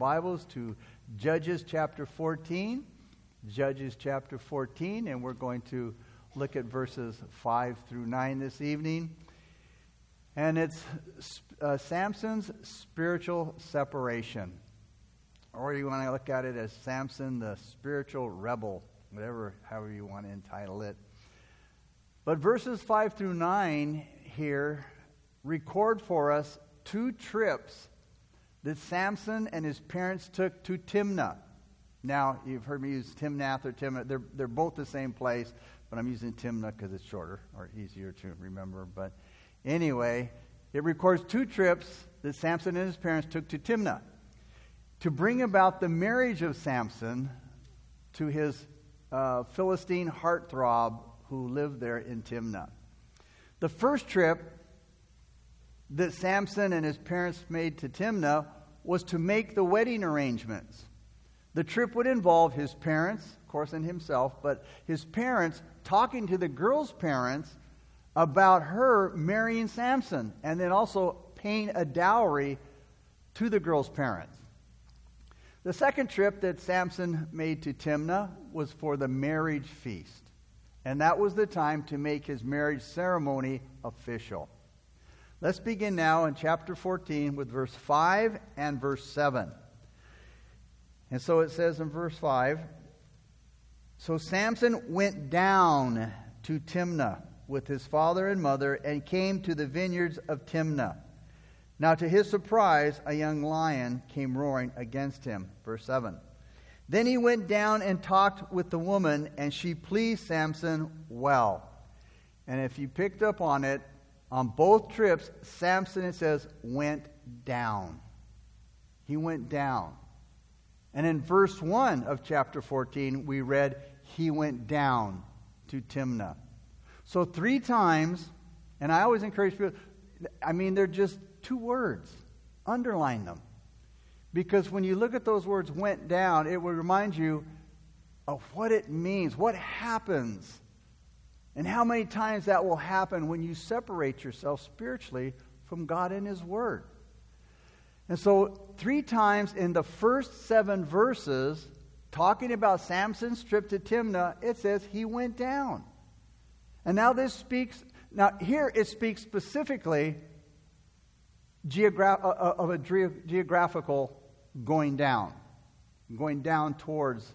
Bibles to Judges chapter 14. Judges chapter 14, and we're going to look at verses 5 through 9 this evening. And it's uh, Samson's spiritual separation. Or you want to look at it as Samson, the spiritual rebel, whatever, however you want to entitle it. But verses 5 through 9 here record for us two trips that Samson and his parents took to Timnah. Now, you've heard me use Timnath or Timnah. They're, they're both the same place, but I'm using Timnah because it's shorter or easier to remember. But anyway, it records two trips that Samson and his parents took to Timnah to bring about the marriage of Samson to his uh, Philistine heartthrob who lived there in Timnah. The first trip that Samson and his parents made to Timnah was to make the wedding arrangements. The trip would involve his parents, of course, and himself, but his parents talking to the girl's parents about her marrying Samson and then also paying a dowry to the girl's parents. The second trip that Samson made to Timnah was for the marriage feast, and that was the time to make his marriage ceremony official. Let's begin now in chapter 14 with verse 5 and verse 7. And so it says in verse 5 So Samson went down to Timnah with his father and mother and came to the vineyards of Timnah. Now, to his surprise, a young lion came roaring against him. Verse 7. Then he went down and talked with the woman, and she pleased Samson well. And if you picked up on it, on both trips, Samson, it says, went down. He went down. And in verse 1 of chapter 14, we read, he went down to Timnah. So, three times, and I always encourage people, I mean, they're just two words. Underline them. Because when you look at those words, went down, it will remind you of what it means, what happens and how many times that will happen when you separate yourself spiritually from God and His Word. And so, three times in the first seven verses, talking about Samson's trip to Timnah, it says he went down. And now this speaks, now here it speaks specifically geogra- uh, uh of a ge- geographical going down, going down towards,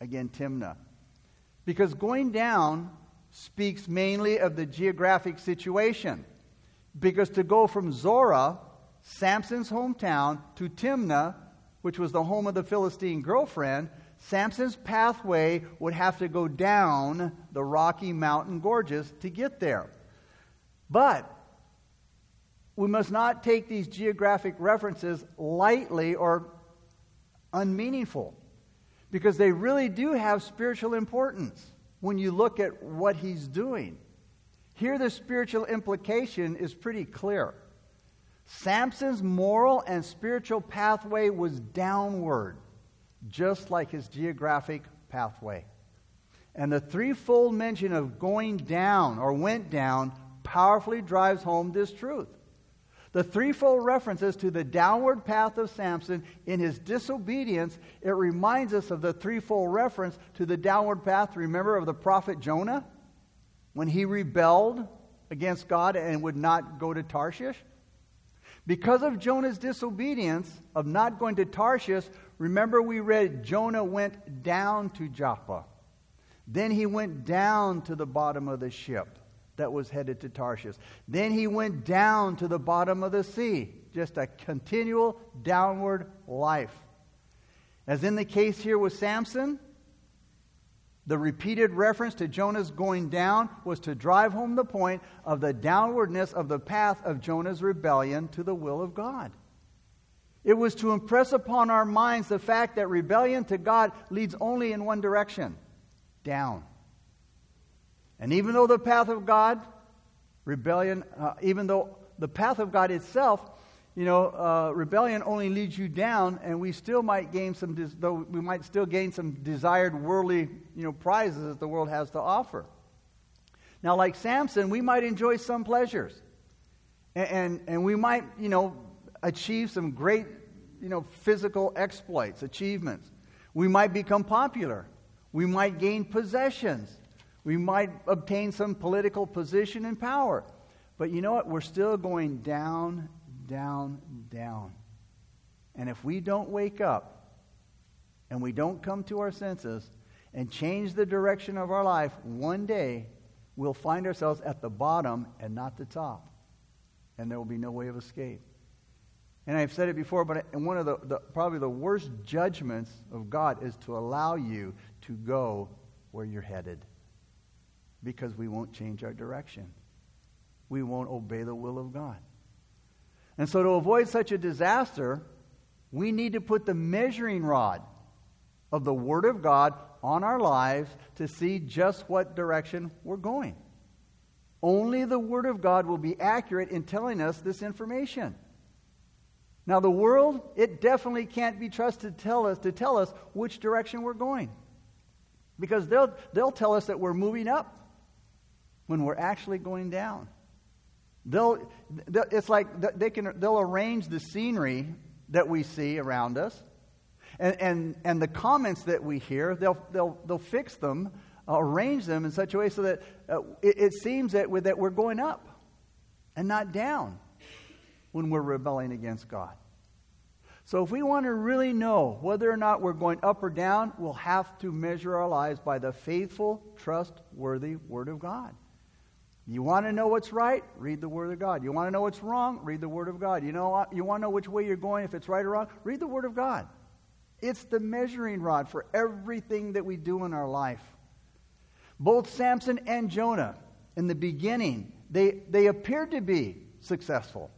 again, Timnah. Because going down speaks mainly of the geographic situation. Because to go from Zorah, Samson's hometown, to Timnah, which was the home of the Philistine girlfriend, Samson's pathway would have to go down the rocky mountain gorges to get there. But we must not take these geographic references lightly or unmeaningful because they really do have spiritual importance when you look at what he's doing. Here, the spiritual implication is pretty clear. Samson's moral and spiritual pathway was downward, just like his geographic pathway. And the threefold mention of going down or went down powerfully drives home this truth. The threefold references to the downward path of Samson in his disobedience, it reminds us of the threefold reference to the downward path, remember, of the prophet Jonah when he rebelled against God and would not go to Tarshish. Because of Jonah's disobedience of not going to Tarshish, remember we read Jonah went down to Joppa. Then he went down to the bottom of the ship that was headed to Tarshish. Then he went down to the bottom of the sea, just a continual downward life. As in the case here with Samson, the repeated reference to Jonah's going down was to drive home the point of the downwardness of the path of Jonah's rebellion to the will of God. It was to impress upon our minds the fact that rebellion to God leads only in one direction down. And even though the path of God, rebellion, uh, even though the path of God itself, you know, uh, rebellion only leads you down, and we still might gain some, des- though we might still gain some desired worldly, you know, prizes that the world has to offer. Now, like Samson, we might enjoy some pleasures, and, and, and we might, you know, achieve some great, you know, physical exploits, achievements. We might become popular. We might gain possessions. We might obtain some political position and power. But you know what? We're still going down, down, down. And if we don't wake up and we don't come to our senses and change the direction of our life, one day we'll find ourselves at the bottom and not the top. And there will be no way of escape. And I've said it before, but one of the, the, probably the worst judgments of God is to allow you to go where you're headed because we won't change our direction. We won't obey the will of God. And so, to avoid such a disaster, we need to put the measuring rod of the Word of God on our lives to see just what direction we're going. Only the Word of God will be accurate in telling us this information. Now, the world, it definitely can't be trusted to tell us, to tell us which direction we're going. Because they'll, they'll tell us that we're moving up when we're actually going down. They'll, they'll, it's like they can, they'll arrange the scenery that we see around us. And, and, and the comments that we hear, they'll, they'll, they'll fix them, uh, arrange them in such a way so that uh, it, it, seems that, we're, that we're going up and not down when we're rebelling against God. So, if we want to really know whether or not we're going up or down, we'll have to measure our lives by the faithful, trustworthy Word of God. You want to know what's right? Read the Word of God. You want to know what's wrong? Read the Word of God. You, know, you want to know which way you're going, if it's right or wrong? Read the Word of God. It's the measuring rod for everything that we do in our life. Both Samson and Jonah, in the beginning, they, they appeared to be successful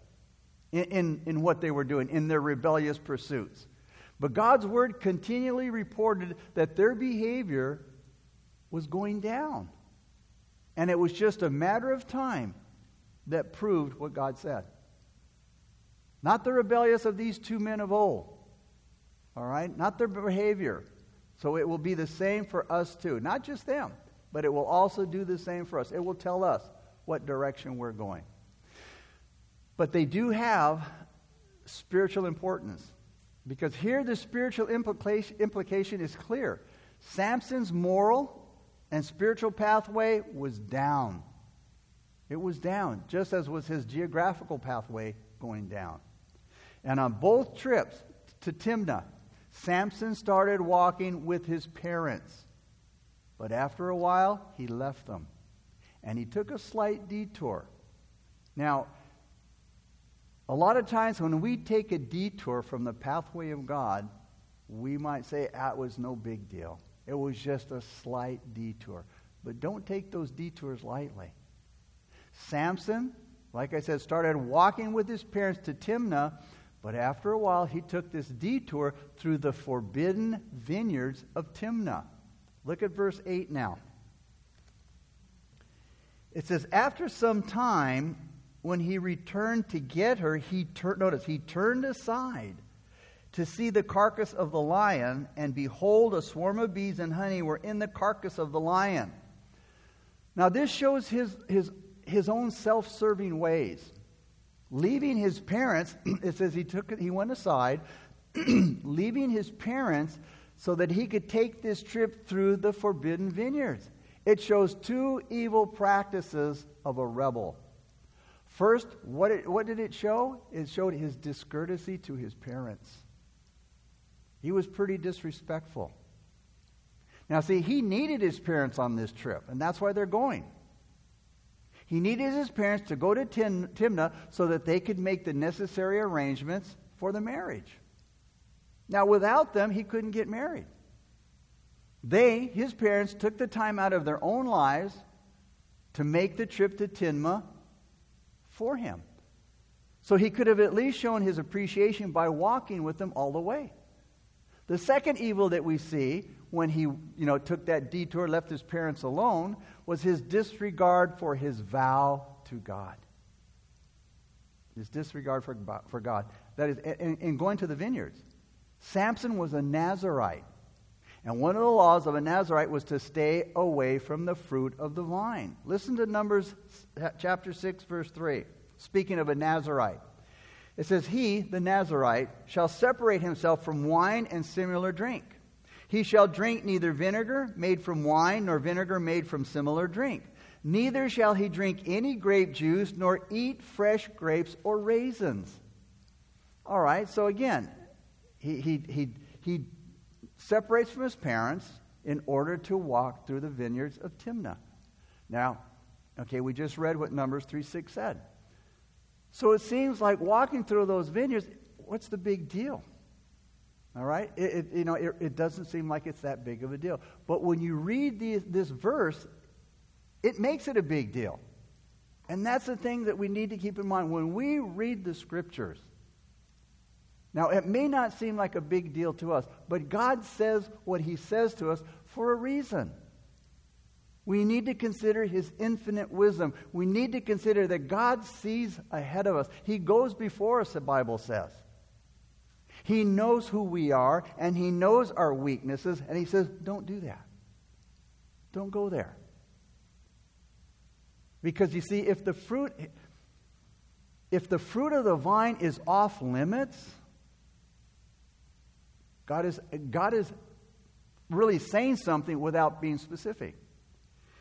in, in, in what they were doing, in their rebellious pursuits. But God's word continually reported that their behavior was going down. And it was just a matter of time that proved what God said. Not the rebellious of these two men of old. All right? Not their behavior. So it will be the same for us too. Not just them, but it will also do the same for us. It will tell us what direction we're going. But they do have spiritual importance. Because here the spiritual implication, is clear. Samson's moral and spiritual pathway was down. It was down, just as was his geographical pathway going down. And on both trips to Timnah, Samson started walking with his parents. But after a while, he left them. And he took a slight detour. Now, a lot of times when we take a detour from the pathway of God, we might say ah, that was no big deal. It was just a slight detour. But don't take those detours lightly. Samson, like I said, started walking with his parents to Timnah, but after a while he took this detour through the forbidden vineyards of Timnah. Look at verse 8 now. It says, After some time, when he returned to get her, he turned, notice, he turned aside to see the carcass of the lion, and behold, a swarm of bees and honey were in the carcass of the lion. Now, this shows his, his, his own self serving ways. Leaving his parents, it says he, took, he went aside, leaving his parents so that he could take this trip through the forbidden vineyards. It shows two evil practices of a rebel. First, what, it, what did it show? It showed his discourtesy to his parents. He was pretty disrespectful. Now, see, he needed his parents on this trip, and that's why they're going. He needed his parents to go to Tim, Timnah so that they could make the necessary arrangements for the marriage. Now, without them, he couldn't get married. They, his parents, took the time out of their own lives to make the trip to Timnah for him. So he could have at least shown his appreciation by walking with them all the way. The second evil that we see when he you know, took that detour, left his parents alone, was his disregard for his vow to God. His disregard for, for God. That is, in, in going to the vineyards. Samson was a Nazarite. And one of the laws of a Nazarite was to stay away from the fruit of the vine. Listen to Numbers chapter 6, verse 3. Speaking of a Nazarite. It says, He, the Nazarite, shall separate himself from wine and similar drink. He shall drink neither vinegar made from wine nor vinegar made from similar drink. Neither shall he drink any grape juice nor eat fresh grapes or raisins. All right, so again, he, he, he, he separates from his parents in order to walk through the vineyards of Timnah. Now, okay, we just read what Numbers 3 6 said. So it seems like walking through those vineyards, what's the big deal? All right? It, it you know, it, it, doesn't seem like it's that big of a deal. But when you read this verse, it makes it a big deal. And that's the thing that we need to keep in mind. When we read the scriptures, now it may not seem like a big deal to us, but God says what He says to us for a reason. We need to consider His infinite wisdom. We need to consider that God sees ahead of us. He goes before us, the Bible says. He knows who we are, and He knows our weaknesses, and He says, Don't do that. Don't go there. Because you see, if the fruit. If the fruit of the vine is off limits, God is, God is really saying something without being specific.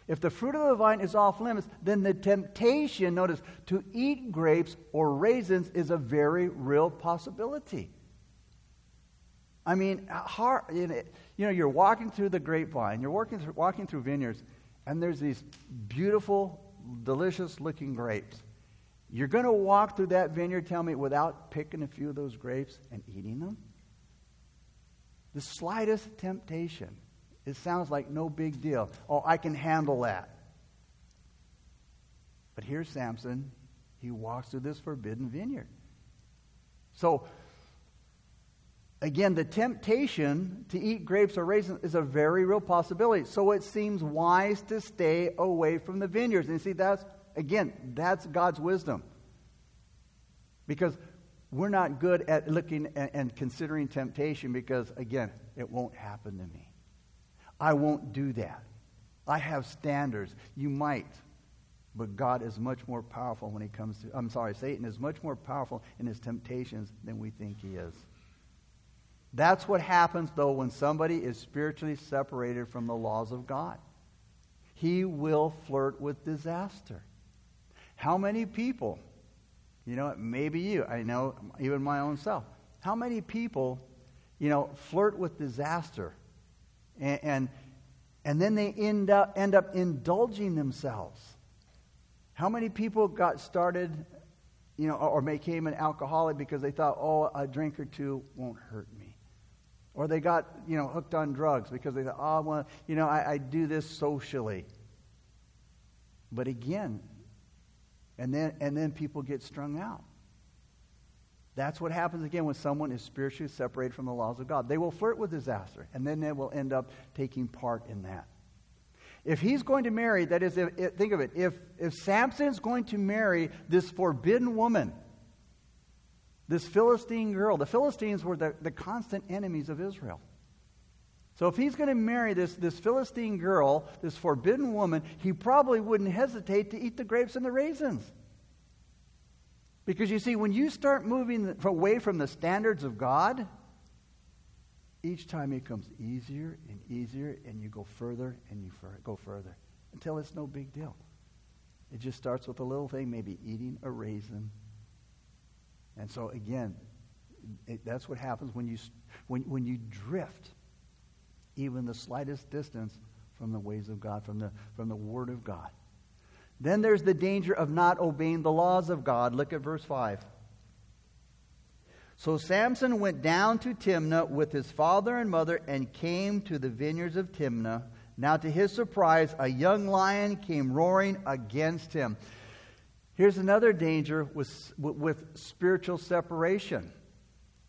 If the fruit of the vine is off limits, then the temptation, notice, to eat grapes or raisins is a very real possibility. I mean, you know, you're walking through the grapevine, you're walking through, walking through vineyards, and there's these beautiful, delicious looking grapes. You're going to walk through that vineyard, tell me, without picking a few of those grapes and eating them? The slightest temptation it sounds like no big deal. Oh, I can handle that. But here's Samson. He walks through this forbidden vineyard. So, again, the temptation to eat grapes or raisins is a very real possibility. So it seems wise to stay away from the vineyards. And see, that's, again, that's God's wisdom. Because we're not good at looking and considering temptation because, again, it won't happen to me. I won't do that. I have standards. You might. But God is much more powerful when he comes to, I'm sorry, Satan is much more powerful in his temptations than we think he is. That's what happens, though, when somebody is spiritually separated from the laws of God. He will flirt with disaster. How many people, you know, maybe you, I know even my own self, how many people, you know, flirt with disaster and, and, and then they end up, end up indulging themselves. How many people got started, you know, or became an alcoholic because they thought, oh, a drink or two won't hurt me? Or they got, you know, hooked on drugs because they thought, oh, well, you know, I, I do this socially. But again, and then, and then people get strung out. That's what happens again when someone is spiritually separated from the laws of God. They will flirt with disaster, and then they will end up taking part in that. If he's going to marry, that is, if, think of it, if, if Samson's going to marry this forbidden woman, this Philistine girl, the Philistines were the, the constant enemies of Israel. So if he's going to marry this, this Philistine girl, this forbidden woman, he probably wouldn't hesitate to eat the grapes and the raisins. Because you see, when you start moving away from the standards of God, each time it comes easier and easier, and you go further and you go further until it's no big deal. It just starts with a little thing, maybe eating a raisin. And so, again, it, that's what happens when you, when, when you drift even the slightest distance from the ways of God, from the, from the Word of God. Then there's the danger of not obeying the laws of God. Look at verse 5. So Samson went down to Timnah with his father and mother and came to the vineyards of Timnah. Now, to his surprise, a young lion came roaring against him. Here's another danger with, with spiritual separation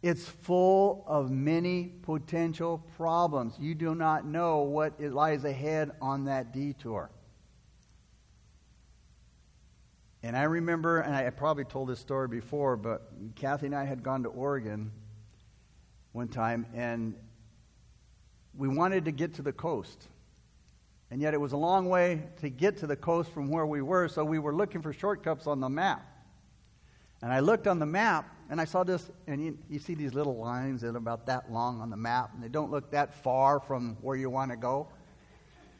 it's full of many potential problems. You do not know what lies ahead on that detour. And I remember, and I probably told this story before, but Kathy and I had gone to Oregon one time, and we wanted to get to the coast. And yet it was a long way to get to the coast from where we were, so we were looking for shortcuts on the map. And I looked on the map, And I saw this, and you, you see these little lines that are about that long on the map, and they don't look that far from where you want to go.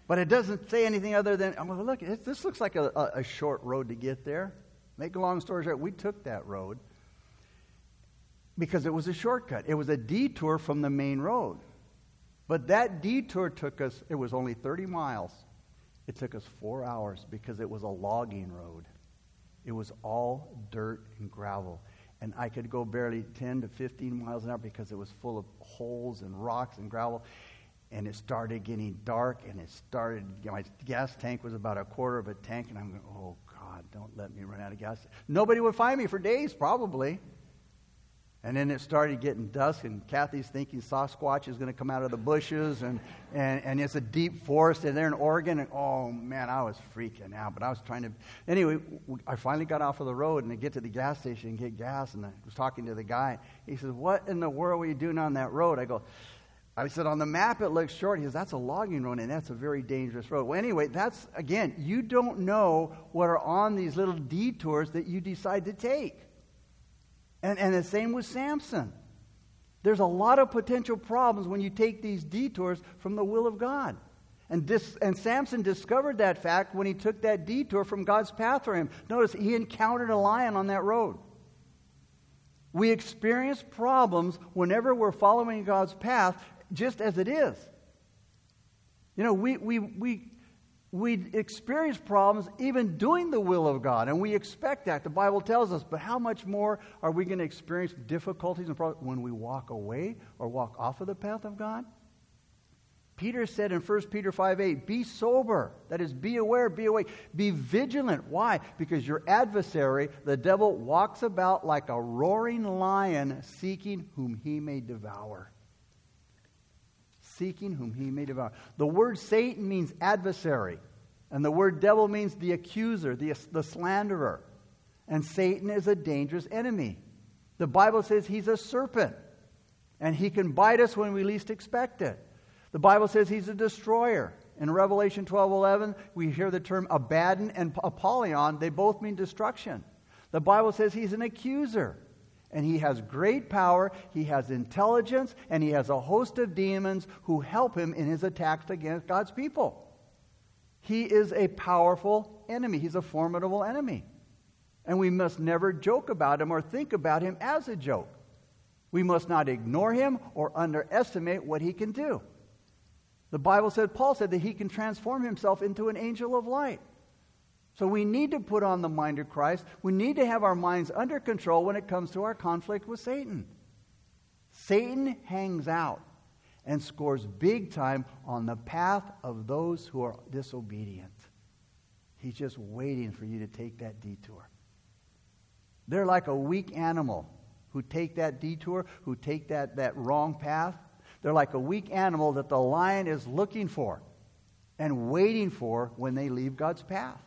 But it doesn't say anything other than, oh, well, look, this looks like a, a, a short road to get there. Make a long story short, we took that road because it was a shortcut. It was a detour from the main road. But that detour took us, it was only 30 miles. It took us four hours because it was a logging road. It was all dirt and gravel. And I could go barely 10 to 15 miles an hour because it was full of holes and rocks and gravel. And it started getting dark, and it started, you know, my gas tank was about a quarter of a tank, and I'm going, oh, God, don't let me run out of gas. Nobody would find me for days, probably. And then it started getting dusk, and Kathy's thinking Sasquatch is going to come out of the bushes, and, and, and it's a deep forest, and they're in Oregon. And oh man, I was freaking out. But I was trying to. Anyway, I finally got off of the road and I get to the gas station and get gas, and I was talking to the guy. He says, What in the world were you doing on that road? I go, I said, On the map it looks short. He says, That's a logging road, and that's a very dangerous road. Well, anyway, that's, again, you don't know what are on these little detours that you decide to take. And, and the same with Samson. There's a lot of potential problems when you take these detours from the will of God. And, this, and Samson discovered that fact when he took that detour from God's path for him. Notice he encountered a lion on that road. We experience problems whenever we're following God's path, just as it is. You know, we, we, we we experience problems even doing the will of God, and we expect that. The Bible tells us, but how much more are we going to experience difficulties and problems when we walk away or walk off of the path of God? Peter said in 1 Peter 5 8, be sober. That is, be aware, be awake, be vigilant. Why? Because your adversary, the devil, walks about like a roaring lion seeking whom he may devour seeking whom he may devour. The word Satan means adversary, and the word devil means the accuser, the, the slanderer. And Satan is a dangerous enemy. The Bible says he's a serpent, and he can bite us when we least expect it. The Bible says he's a destroyer. In Revelation 12 11, we hear the term Abaddon and Apollyon. They both mean destruction. The Bible says he's an accuser. And he has great power, he has intelligence, and he has a host of demons who help him in his attacks against God's people. He is a powerful enemy, he's a formidable enemy. And we must never joke about him or think about him as a joke. We must not ignore him or underestimate what he can do. The Bible said, Paul said that he can transform himself into an angel of light. So we need to put on the mind of Christ. We need to have our minds under control when it comes to our conflict with Satan. Satan hangs out and scores big time on the path of those who are disobedient. He's just waiting for you to take that detour. They're like a weak animal who take that detour, who take that, that wrong path. They're like a weak animal that the lion is looking for and waiting for when they leave God's path.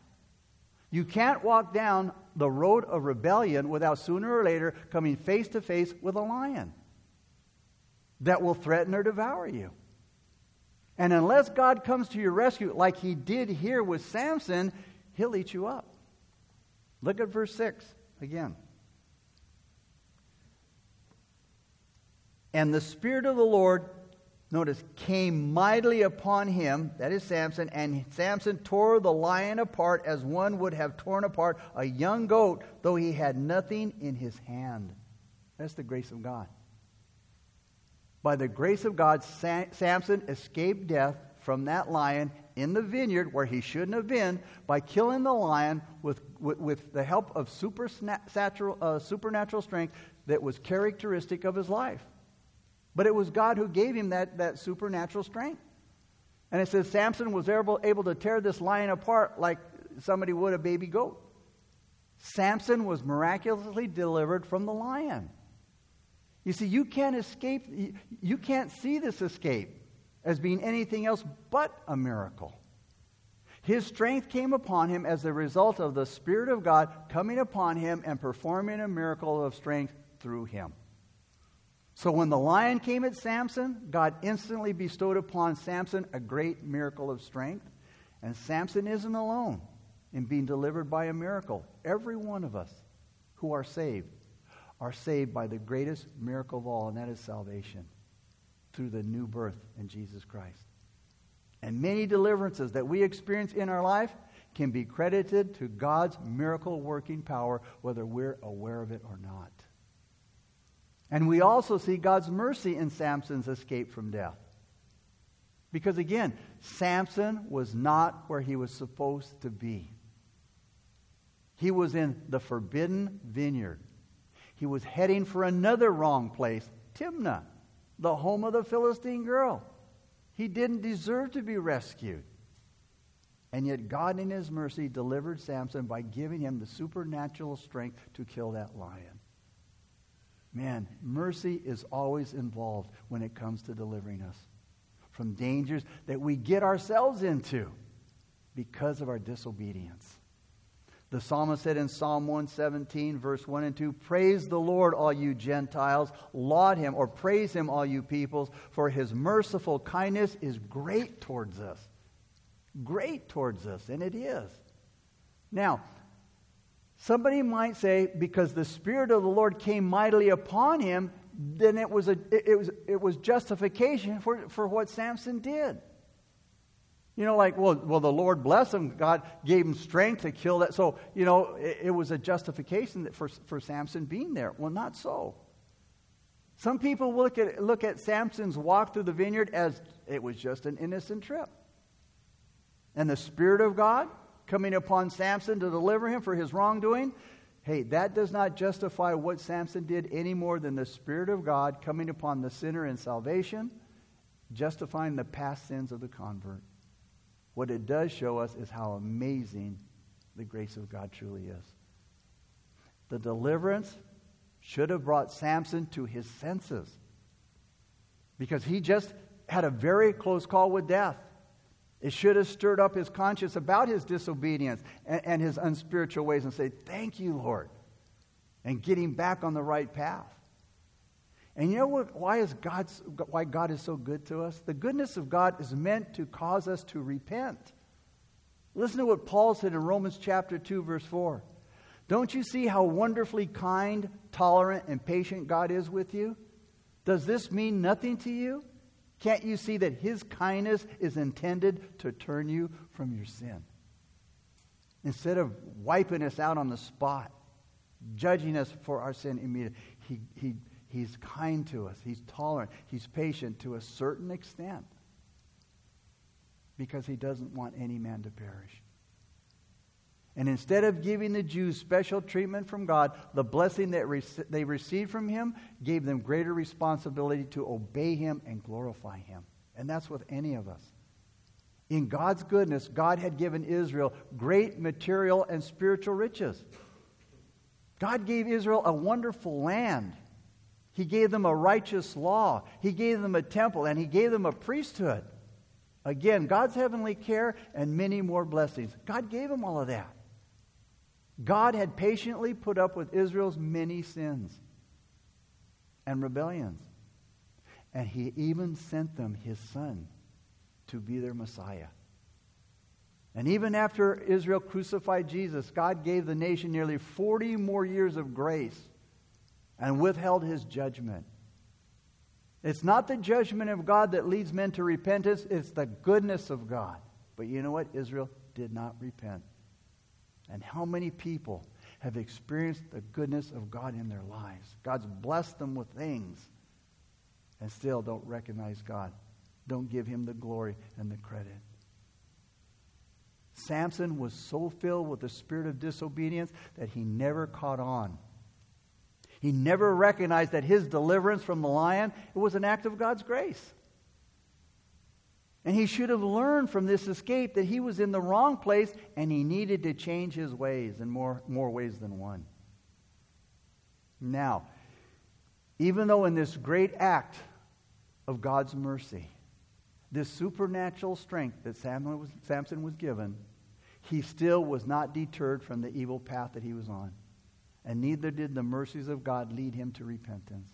You can't walk down the road of rebellion without sooner or later coming face to face with a lion that will threaten or devour you. And unless God comes to your rescue, like he did here with Samson, he'll eat you up. Look at verse 6 again. And the Spirit of the Lord notice, came mightily upon him, that is Samson, and Samson tore the lion apart as one would have torn apart a young goat, though he had nothing in his hand. That's the grace of God. By the grace of God, Samson escaped death from that lion in the vineyard where he shouldn't have been by killing the lion with, with, with the help of supernatural, uh, supernatural strength that was characteristic of his life. But it was God who gave him that, that supernatural strength. And it says Samson was able, able to tear this lion apart like somebody would a baby goat. Samson was miraculously delivered from the lion. You see, you can't escape, you can't see this escape as being anything else but a miracle. His strength came upon him as a result of the Spirit of God coming upon him and performing a miracle of strength through him. So when the lion came at Samson, God instantly bestowed upon Samson a great miracle of strength. And Samson isn't alone in being delivered by a miracle. Every one of us who are saved are saved by the greatest miracle of all, and that is salvation through the new birth in Jesus Christ. And many deliverances that we experience in our life can be credited to God's miracle working power, whether we're aware of it or not. And we also see God's mercy in Samson's escape from death. Because again, Samson was not where he was supposed to be. He was in the forbidden vineyard. He was heading for another wrong place, Timnah, the home of the Philistine girl. He didn't deserve to be rescued. And yet, God, in His mercy, delivered Samson by giving him the supernatural strength to kill that lion. Man, mercy is always involved when it comes to delivering us from dangers that we get ourselves into because of our disobedience. The psalmist said in Psalm 117, verse 1 and 2 Praise the Lord, all you Gentiles. Laud him, or praise him, all you peoples, for his merciful kindness is great towards us. Great towards us, and it is. Now, somebody might say, because the Spirit of the Lord came mightily upon him, then it was, a, it, was, it was justification for, for what Samson did. You know, like, well, well, the Lord bless him. God gave him strength to kill that. So, you know, it, it was a justification for, for Samson being there. Well, not so. Some people look at, look at Samson's walk through the vineyard as it was just an innocent trip. And the Spirit of God coming upon Samson to deliver him for his wrongdoing, hey, that does not justify what Samson did any more than the Spirit of God coming upon the sinner in salvation, justifying the past sins of the convert. What it does show us is how amazing the grace of God truly is. The deliverance should have brought Samson to his senses because he just had a very close call with death. It should have stirred up his conscience about his disobedience and, and his unspiritual ways and say, Thank you, Lord, and getting back on the right path. And you know what, why, is God's, why God is so good to us? The goodness of God is meant to cause us to repent. Listen to what Paul said in Romans chapter 2, verse 4. Don't you see how wonderfully kind, tolerant, and patient God is with you? Does this mean nothing to you? Can't you see that His kindness is intended to turn you from your sin? Instead of wiping us out on the spot, judging us for our sin immediately, He, he He's kind to us. He's tolerant. He's patient to a certain extent because he doesn't want any man to perish. And instead of giving the Jews special treatment from God, the blessing that they received from him gave them greater responsibility to obey him and glorify him. And that's with any of us. In God's goodness, God had given Israel great material and spiritual riches. God gave Israel a wonderful land. He gave them a righteous law. He gave them a temple, and He gave them a priesthood. Again, God's heavenly care and many more blessings. God gave them all of that. God had patiently put up with Israel's many sins and rebellions. And He even sent them His Son to be their Messiah. And even after Israel crucified Jesus, God gave the nation nearly 40 more years of grace and withheld his judgment. It's not the judgment of God that leads men to repentance, it's the goodness of God. But you know what? Israel did not repent. And how many people have experienced the goodness of God in their lives? God's blessed them with things and still don't recognize God, don't give him the glory and the credit. Samson was so filled with the spirit of disobedience that he never caught on he never recognized that his deliverance from the lion it was an act of God's grace. And he should have learned from this escape that he was in the wrong place and he needed to change his ways in more, more ways than one. Now, even though in this great act of God's mercy, this supernatural strength that Samson was given, he still was not deterred from the evil path that he was on and neither did the mercies of God lead him to repentance.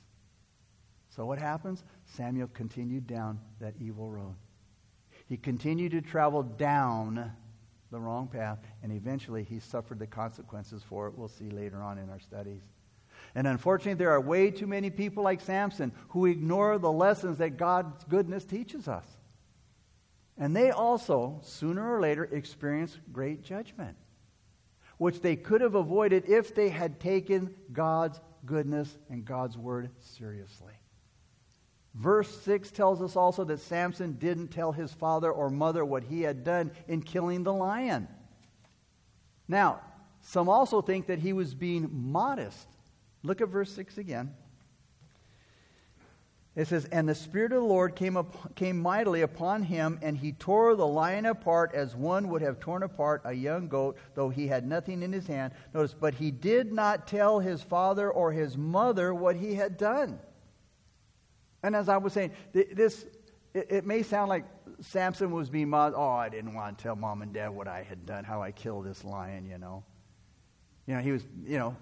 So what happens? Samuel continued down that evil road. He continued to travel down the wrong path, and eventually he suffered the consequences for it. We'll see later on in our studies. And unfortunately, there are way too many people like Samson who ignore the lessons that God's goodness teaches us. And they also, sooner or later, experience great judgment, which they could have avoided if they had taken God's goodness and God's word seriously. Verse 6 tells us also that Samson didn't tell his father or mother what he had done in killing the lion. Now, some also think that he was being modest. Look at verse 6 again. It says, And the Spirit of the Lord came, up, came mightily upon him, and he tore the lion apart as one would have torn apart a young goat, though he had nothing in his hand. Notice, but he did not tell his father or his mother what he had done. And as I was saying, this it, it may sound like Samson was being mod. Oh, I didn't want to tell mom and dad what I had done, how I killed this lion, you know. You know, he was, you know,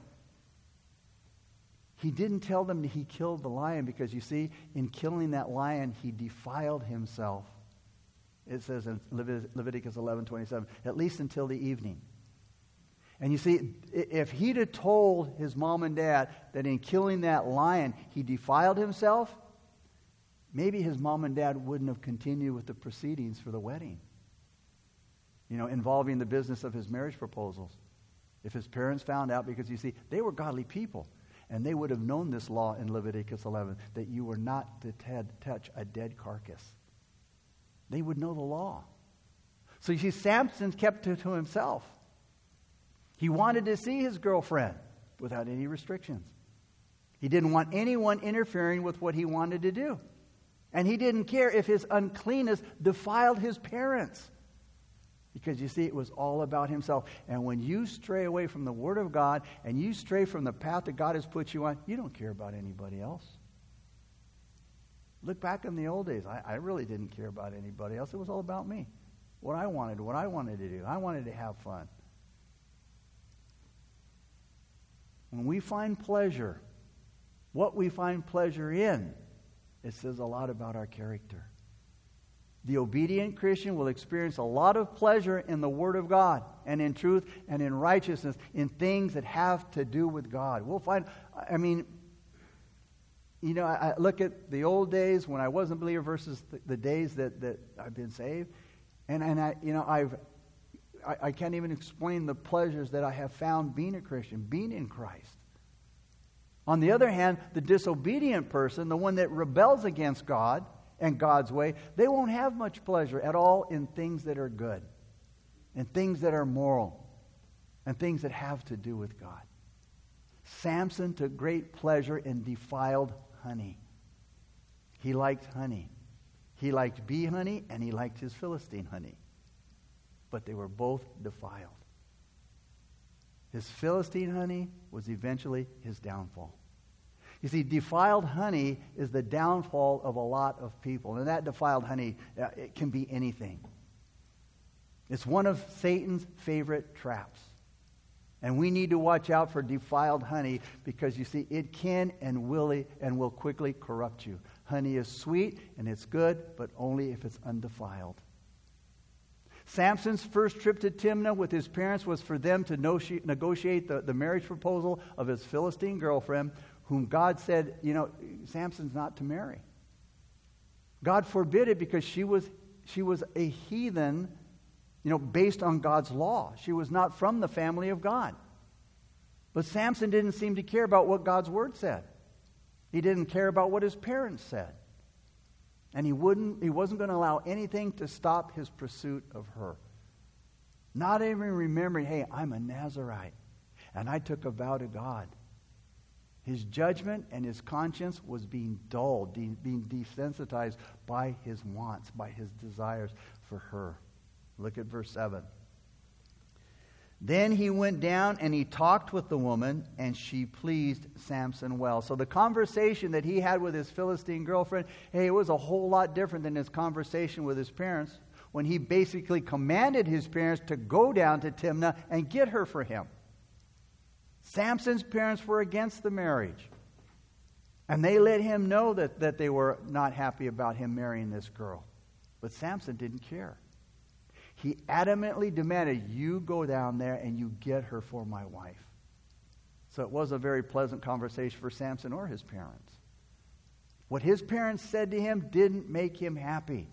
he didn't tell them he killed the lion because you see, in killing that lion, he defiled himself. It says in Leviticus 11 27, at least until the evening. And you see, if he'd have told his mom and dad that in killing that lion he defiled himself, maybe his mom and dad wouldn't have continued with the proceedings for the wedding, you know, involving the business of his marriage proposals. If his parents found out, because you see, they were godly people, and they would have known this law in Leviticus 11 that you were not to t- touch a dead carcass. They would know the law. So you see, Samson kept it to himself. He wanted to see his girlfriend without any restrictions. He didn't want anyone interfering with what he wanted to do. And he didn't care if his uncleanness defiled his parents. Because you see, it was all about himself. And when you stray away from the Word of God and you stray from the path that God has put you on, you don't care about anybody else. Look back in the old days. I, I really didn't care about anybody else. It was all about me. What I wanted, what I wanted to do. I wanted to have fun. When we find pleasure, what we find pleasure in, it says a lot about our character. The obedient Christian will experience a lot of pleasure in the Word of God and in truth and in righteousness, in things that have to do with God. We'll find, I mean, you know, I, look at the old days when I wasn't a believer versus the, the days that, that I've been saved. And, and I, you know, I've, I, I can't even explain the pleasures that I have found being a Christian, being in Christ. On the other hand, the disobedient person, the one that rebels against God and God's way, they won't have much pleasure at all in things that are good, and things that are moral, and things that have to do with God. Samson took great pleasure in defiled honey. He liked honey. He liked bee honey, and he liked his Philistine honey. But they were both defiled. His Philistine honey was eventually his downfall. You see, defiled honey is the downfall of a lot of people. And that defiled honey, uh, it can be anything. It's one of Satan's favorite traps. And we need to watch out for defiled honey because you see, it can and will and will quickly corrupt you. Honey is sweet and it's good, but only if it's undefiled. Samson's first trip to Timnah with his parents was for them to negotiate the, the marriage proposal of his Philistine girlfriend, whom God said, you know, Samson's not to marry. God forbid it because she was, she was a heathen, you know, based on God's law. She was not from the family of God. But Samson didn't seem to care about what God's word said. He didn't care about what his parents said. And he, wouldn't, he wasn't going to allow anything to stop his pursuit of her. Not even remembering, hey, I'm a Nazarite, and I took a vow to God. His judgment and his conscience was being dulled, de- being desensitized by his wants, by his desires for her. Look at verse 7. Then he went down and he talked with the woman, and she pleased Samson well. So the conversation that he had with his Philistine girlfriend, hey, it was a whole lot different than his conversation with his parents when he basically commanded his parents to go down to Timnah and get her for him. Samson's parents were against the marriage. And they let him know that, that they were not happy about him marrying this girl. But Samson didn't care. He adamantly demanded, You go down there and you get her for my wife. So it was a very pleasant conversation for Samson or his parents. What his parents said to him didn't make him happy.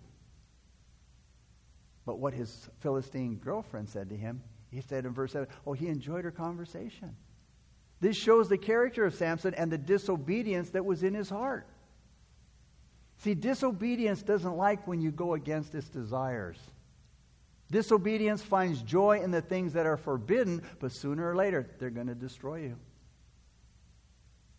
But what his Philistine girlfriend said to him, he said in verse 7, oh, he enjoyed her conversation. This shows the character of Samson and the disobedience that was in his heart. See, disobedience doesn't like when you go against its desires. Disobedience finds joy in the things that are forbidden, but sooner or later, they're going to destroy you.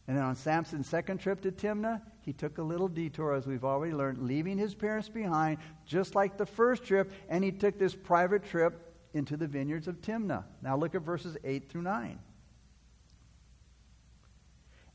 And then on Samson's second trip to Timnah, he took a little detour, as we've already learned, leaving his parents behind, just like the first trip, and he took this private trip into the vineyards of Timnah. Now look at verses 8 through 9.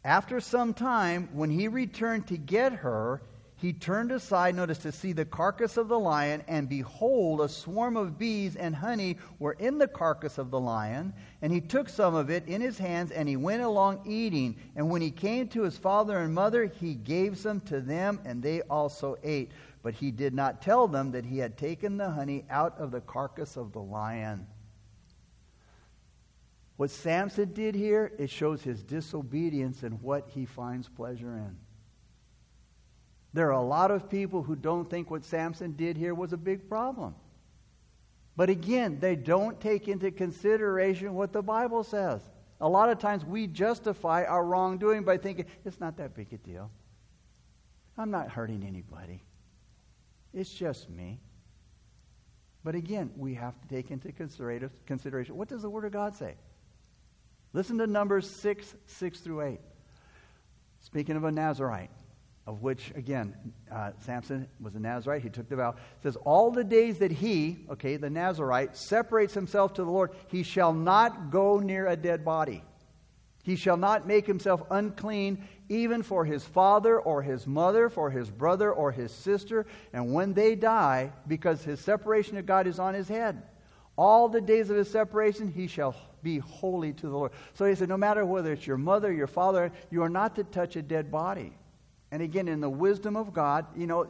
After some time, when he returned to get her, he turned aside, notice, to see the carcass of the lion, and behold, a swarm of bees and honey were in the carcass of the lion. And he took some of it in his hands, and he went along eating. And when he came to his father and mother, he gave some to them, and they also ate. But he did not tell them that he had taken the honey out of the carcass of the lion. What Samson did here, it shows his disobedience and what he finds pleasure in. There are a lot of people who don't think what Samson did here was a big problem. But again, they don't take into consideration what the Bible says. A lot of times we justify our wrongdoing by thinking, it's not that big a deal. I'm not hurting anybody. It's just me. But again, we have to take into consideration what does the Word of God say? Listen to Numbers 6, 6 through 8. Speaking of a Nazarite of which, again, uh, Samson was a Nazarite. He took the vow. It says, All the days that he, okay, the Nazarite, separates himself to the Lord, he shall not go near a dead body. He shall not make himself unclean, even for his father or his mother, for his brother or his sister. And when they die, because his separation to God is on his head, all the days of his separation, he shall be holy to the Lord. So he said, No matter whether it's your mother, your father, you are not to touch a dead body. And again, in the wisdom of God, you know,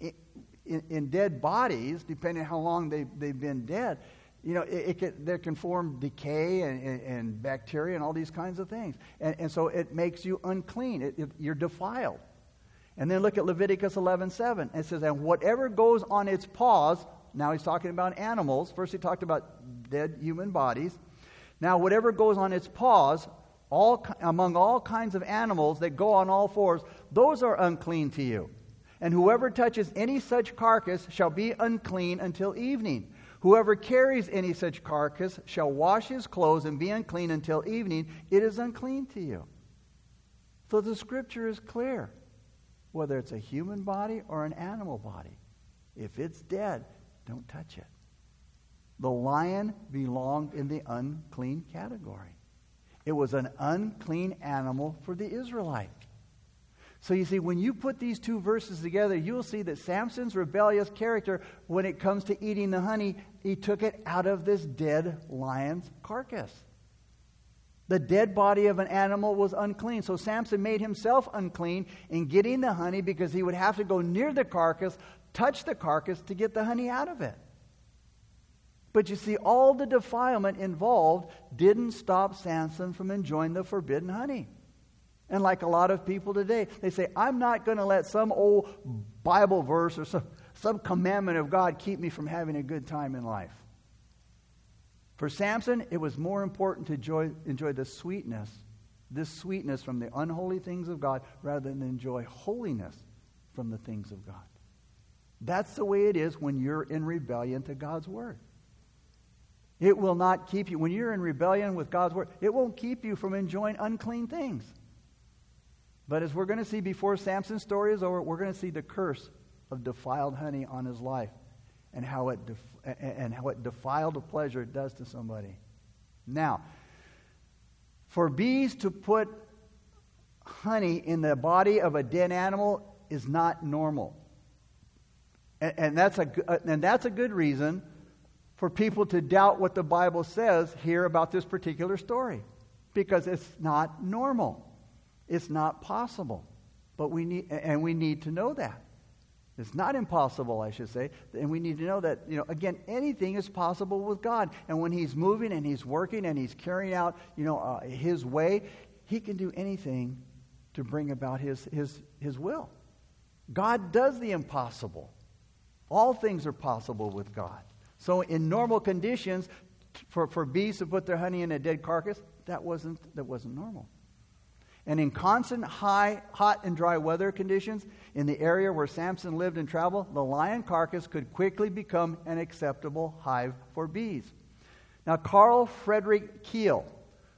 in, in dead bodies, depending on how long they, they've been dead, you know, it, it can, there can form decay and, and, and, bacteria and all these kinds of things. And, and so it makes you unclean. It, it, you're defiled. And then look at Leviticus 11:7. It says, And whatever goes on its paws, now he's talking about animals. First he talked about dead human bodies. Now, whatever goes on its paws, all, among all kinds of animals that go on all fours, those are unclean to you. And whoever touches any such carcass shall be unclean until evening. Whoever carries any such carcass shall wash his clothes and be unclean until evening. It is unclean to you. So the scripture is clear. Whether it's a human body or an animal body, if it's dead, don't touch it. The lion belonged in the unclean category. It was an unclean animal for the Israelite. So you see, when you put these two verses together, you'll see that Samson's rebellious character, when it comes to eating the honey, he took it out of this dead lion's carcass. The dead body of an animal was unclean. So Samson made himself unclean in getting the honey because he would have to go near the carcass, touch the carcass to get the honey out of it. But you see, all the defilement involved didn't stop Samson from enjoying the forbidden honey. And like a lot of people today, they say, I'm not going to let some old Bible verse or some, some commandment of God keep me from having a good time in life. For Samson, it was more important to enjoy, enjoy the sweetness, this sweetness from the unholy things of God, rather than enjoy holiness from the things of God. That's the way it is when you're in rebellion to God's word. It will not keep you, when you're in rebellion with God's word, it won't keep you from enjoying unclean things. But as we're going to see before Samson's story is over, we're going to see the curse of defiled honey on his life and how it, def- and how it defiled a pleasure it does to somebody. Now, for bees to put honey in the body of a dead animal is not normal. And, and, that's, a, and that's a good reason for people to doubt what the Bible says here about this particular story because it's not normal. It's not possible. But we need, and we need to know that. It's not impossible, I should say. And we need to know that, you know, again, anything is possible with God. And when He's moving and He's working and He's carrying out, you know, uh, His way, He can do anything to bring about His, His, His will. God does the impossible. All things are possible with God. So, in normal conditions, for, for bees to put their honey in a dead carcass, that wasn't, that wasn't normal. And in constant high, hot and dry weather conditions, in the area where Samson lived and traveled, the lion carcass could quickly become an acceptable hive for bees. Now, Carl Frederick Keil,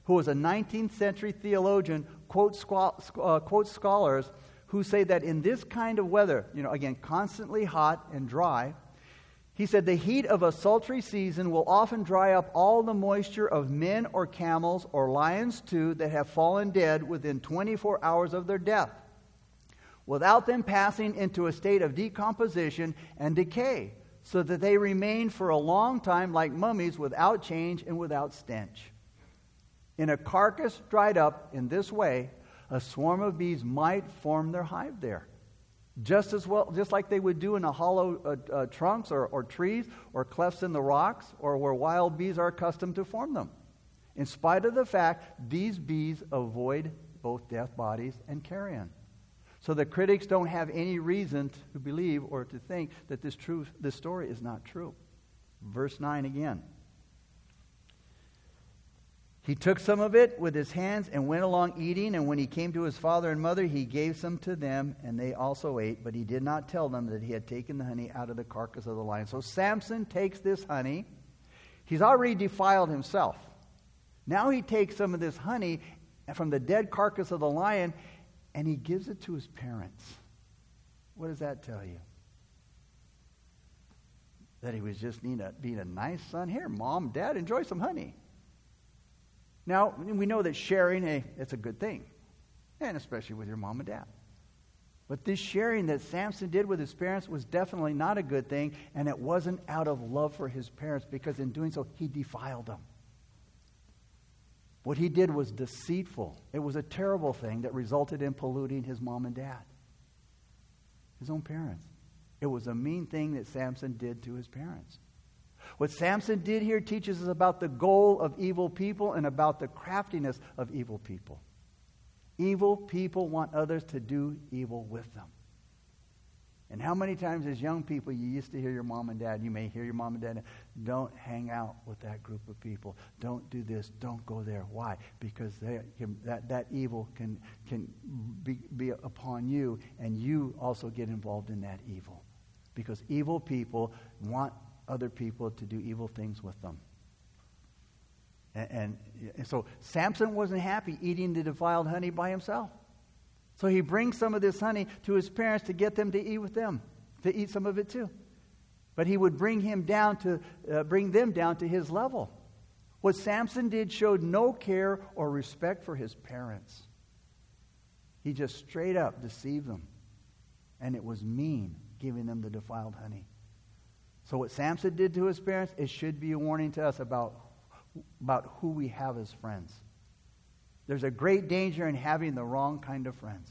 who was a 19th century theologian, quotes, uh, quotes scholars who say that in this kind of weather, you know, again, constantly hot and dry, he said, The heat of a sultry season will often dry up all the moisture of men or camels or lions too that have fallen dead within 24 hours of their death, without them passing into a state of decomposition and decay, so that they remain for a long time like mummies without change and without stench. In a carcass dried up in this way, a swarm of bees might form their hive there just as well, just like they would do in a hollow uh, uh, trunks or, or trees or clefts in the rocks or where wild bees are accustomed to form them. In spite of the fact, these bees avoid both death bodies and carrion. So the critics don't have any reason to believe or to think that this, truth, this story is not true. Verse 9 again. He took some of it with his hands and went along eating, and when he came to his father and mother, he gave some to them, and they also ate, but he did not tell them that he had taken the honey out of the carcass of the lion. So Samson takes this honey. He's already defiled himself. Now he takes some of this honey from the dead carcass of the lion, and he gives it to his parents. What does that tell you? That he was just being a, being a nice son. Here, mom, dad, enjoy some honey. Now, we know that sharing, hey, it's a good thing, and especially with your mom and dad. But this sharing that Samson did with his parents was definitely not a good thing, and it wasn't out of love for his parents because in doing so, he defiled them. What he did was deceitful. It was a terrible thing that resulted in polluting his mom and dad, his own parents. It was a mean thing that Samson did to his parents. What Samson did here teaches us about the goal of evil people and about the craftiness of evil people. Evil people want others to do evil with them. And how many times as young people you used to hear your mom and dad, you may hear your mom and dad, don't hang out with that group of people. Don't do this. Don't go there. Why? Because can, that, that evil can, can be, be upon you, and you also get involved in that evil. Because evil people want other people to do evil things with them. And, and, and, so Samson wasn't happy eating the defiled honey by himself. So he brings some of this honey to his parents to get them to eat with them, to eat some of it too. But he would bring him down to uh, bring them down to his level. What Samson did showed no care or respect for his parents. He just straight up deceived them. And it was mean giving them the defiled honey. So, what Samson did to his parents, it should be a warning to us about, about who we have as friends. There's a great danger in having the wrong kind of friends.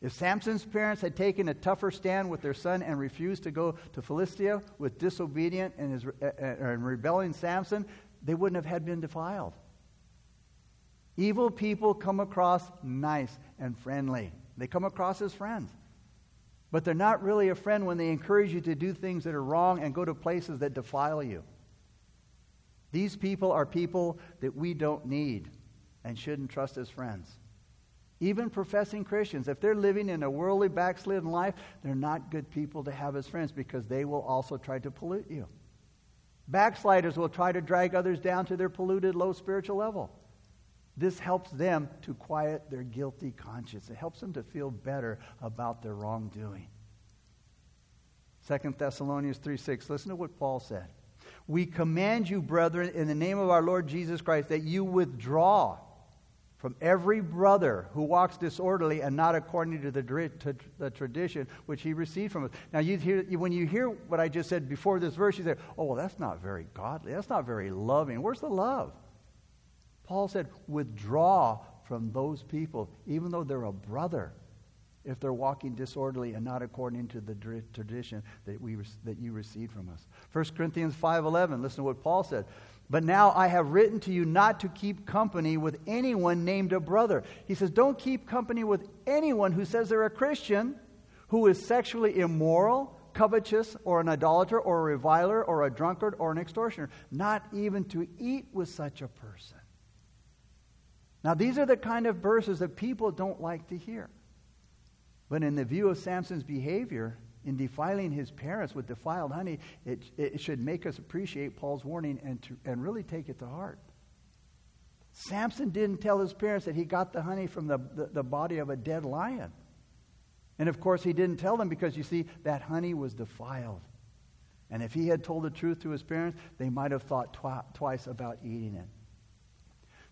If Samson's parents had taken a tougher stand with their son and refused to go to Philistia with disobedient and, his, uh, and rebelling Samson, they wouldn't have had been defiled. Evil people come across nice and friendly. They come across as friends. But they're not really a friend when they encourage you to do things that are wrong and go to places that defile you. These people are people that we don't need and shouldn't trust as friends. Even professing Christians, if they're living in a worldly, backslidden life, they're not good people to have as friends because they will also try to pollute you. Backsliders will try to drag others down to their polluted, low spiritual level. This helps them to quiet their guilty conscience. It helps them to feel better about their wrongdoing. 2 Thessalonians 3 6. Listen to what Paul said. We command you, brethren, in the name of our Lord Jesus Christ, that you withdraw from every brother who walks disorderly and not according to the, to the tradition which he received from us. Now, you hear, when you hear what I just said before this verse, you say, oh, well, that's not very godly. That's not very loving. Where's the love? Paul said, withdraw from those people, even though they're a brother. if they're walking disorderly and not according to the tradition that, we, that you received from us. 1 Corinthians 5.11, listen to what Paul said. But now I have written to you not to keep company with anyone named a brother. He says, don't keep company with anyone who says they're a Christian, who is sexually immoral, covetous, or an idolater, or a reviler, or a drunkard, or an extortioner. Not even to eat with such a person. Now, these are the kind of verses that people don't like to hear. But in the view of Samson's behavior, in defiling his parents with defiled honey, it, it should make us appreciate Paul's warning and, to, and really take it to heart. Samson didn't tell his parents that he got the honey from the, the, the body of a dead lion. And of course, he didn't tell them because you see, that honey was defiled. And if he had told the truth to his parents, they might have thought twi- twice about eating it.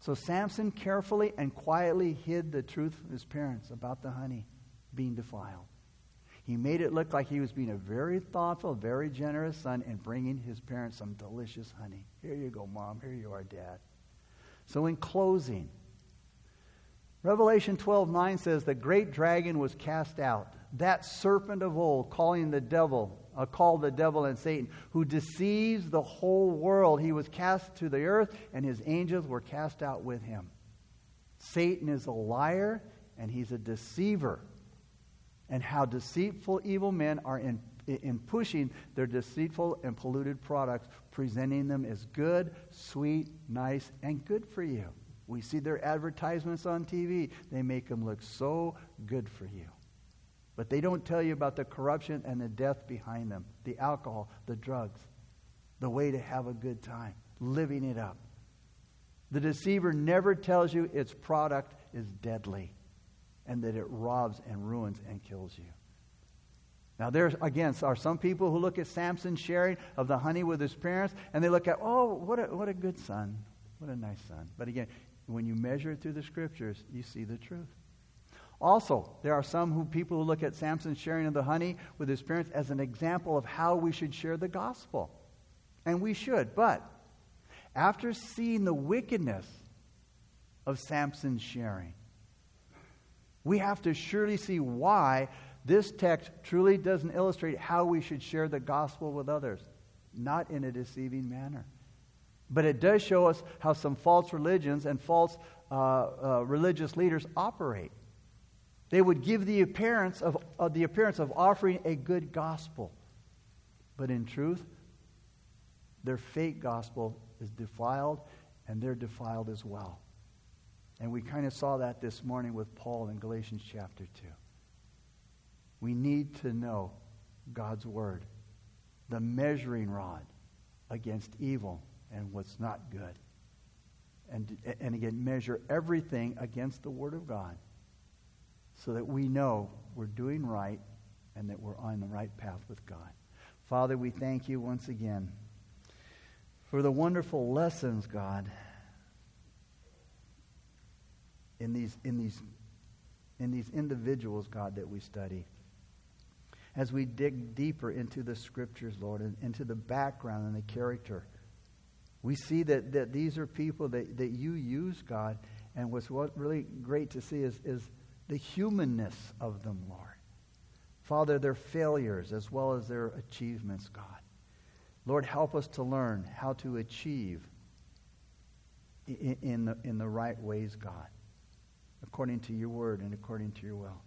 So Samson carefully and quietly hid the truth from his parents about the honey being defiled. He made it look like he was being a very thoughtful, very generous son and bringing his parents some delicious honey. Here you go, mom. Here you are, dad. So, in closing, Revelation 12 9 says, The great dragon was cast out, that serpent of old, calling the devil, uh, called the devil and Satan, who deceives the whole world. He was cast to the earth, and his angels were cast out with him. Satan is a liar, and he's a deceiver and how deceitful evil men are in, in pushing their deceitful and polluted products, presenting them as good, sweet, nice, and good for you. We see their advertisements on TV. They make them look so good for you. But they don't tell you about the corruption and the death behind them the alcohol, the drugs, the way to have a good time, living it up. The deceiver never tells you its product is deadly and that it robs and ruins and kills you. Now, there again are some people who look at Samson sharing of the honey with his parents, and they look at, oh, what a, what a good son. What a nice son. But again, when you measure it through the scriptures, you see the truth. Also, there are some who people who look at Samson's sharing of the honey with his parents as an example of how we should share the gospel. And we should. But after seeing the wickedness of Samson's sharing, we have to surely see why this text truly doesn't illustrate how we should share the gospel with others, not in a deceiving manner. But it does show us how some false religions and false uh, uh, religious leaders operate. They would give the appearance of, uh, the appearance of offering a good gospel, but in truth, their fake gospel is defiled, and they're defiled as well. And we kind of saw that this morning with Paul in Galatians chapter 2. We need to know God's word, the measuring rod against evil and what's not good. And, and again, measure everything against the word of God so that we know we're doing right and that we're on the right path with God. Father, we thank you once again for the wonderful lessons, God, in these, in these, in these individuals, God, that we study. As we dig deeper into the scriptures, Lord, and into the background and the character, we see that, that these are people that, that you use, God. And what's what really great to see is, is the humanness of them, Lord. Father, their failures as well as their achievements, God. Lord, help us to learn how to achieve in, the, in the right ways, God according to your word and according to your will.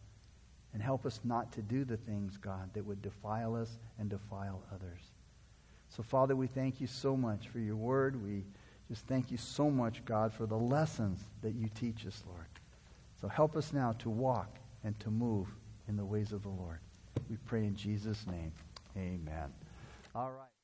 And help us not to do the things, God, that would defile us and defile others. So, Father, we thank you so much for your word. We just thank you so much, God, for the lessons that you teach us, Lord. So help us now to walk and to move in the ways of the Lord. We pray in Jesus' name. Amen. All right.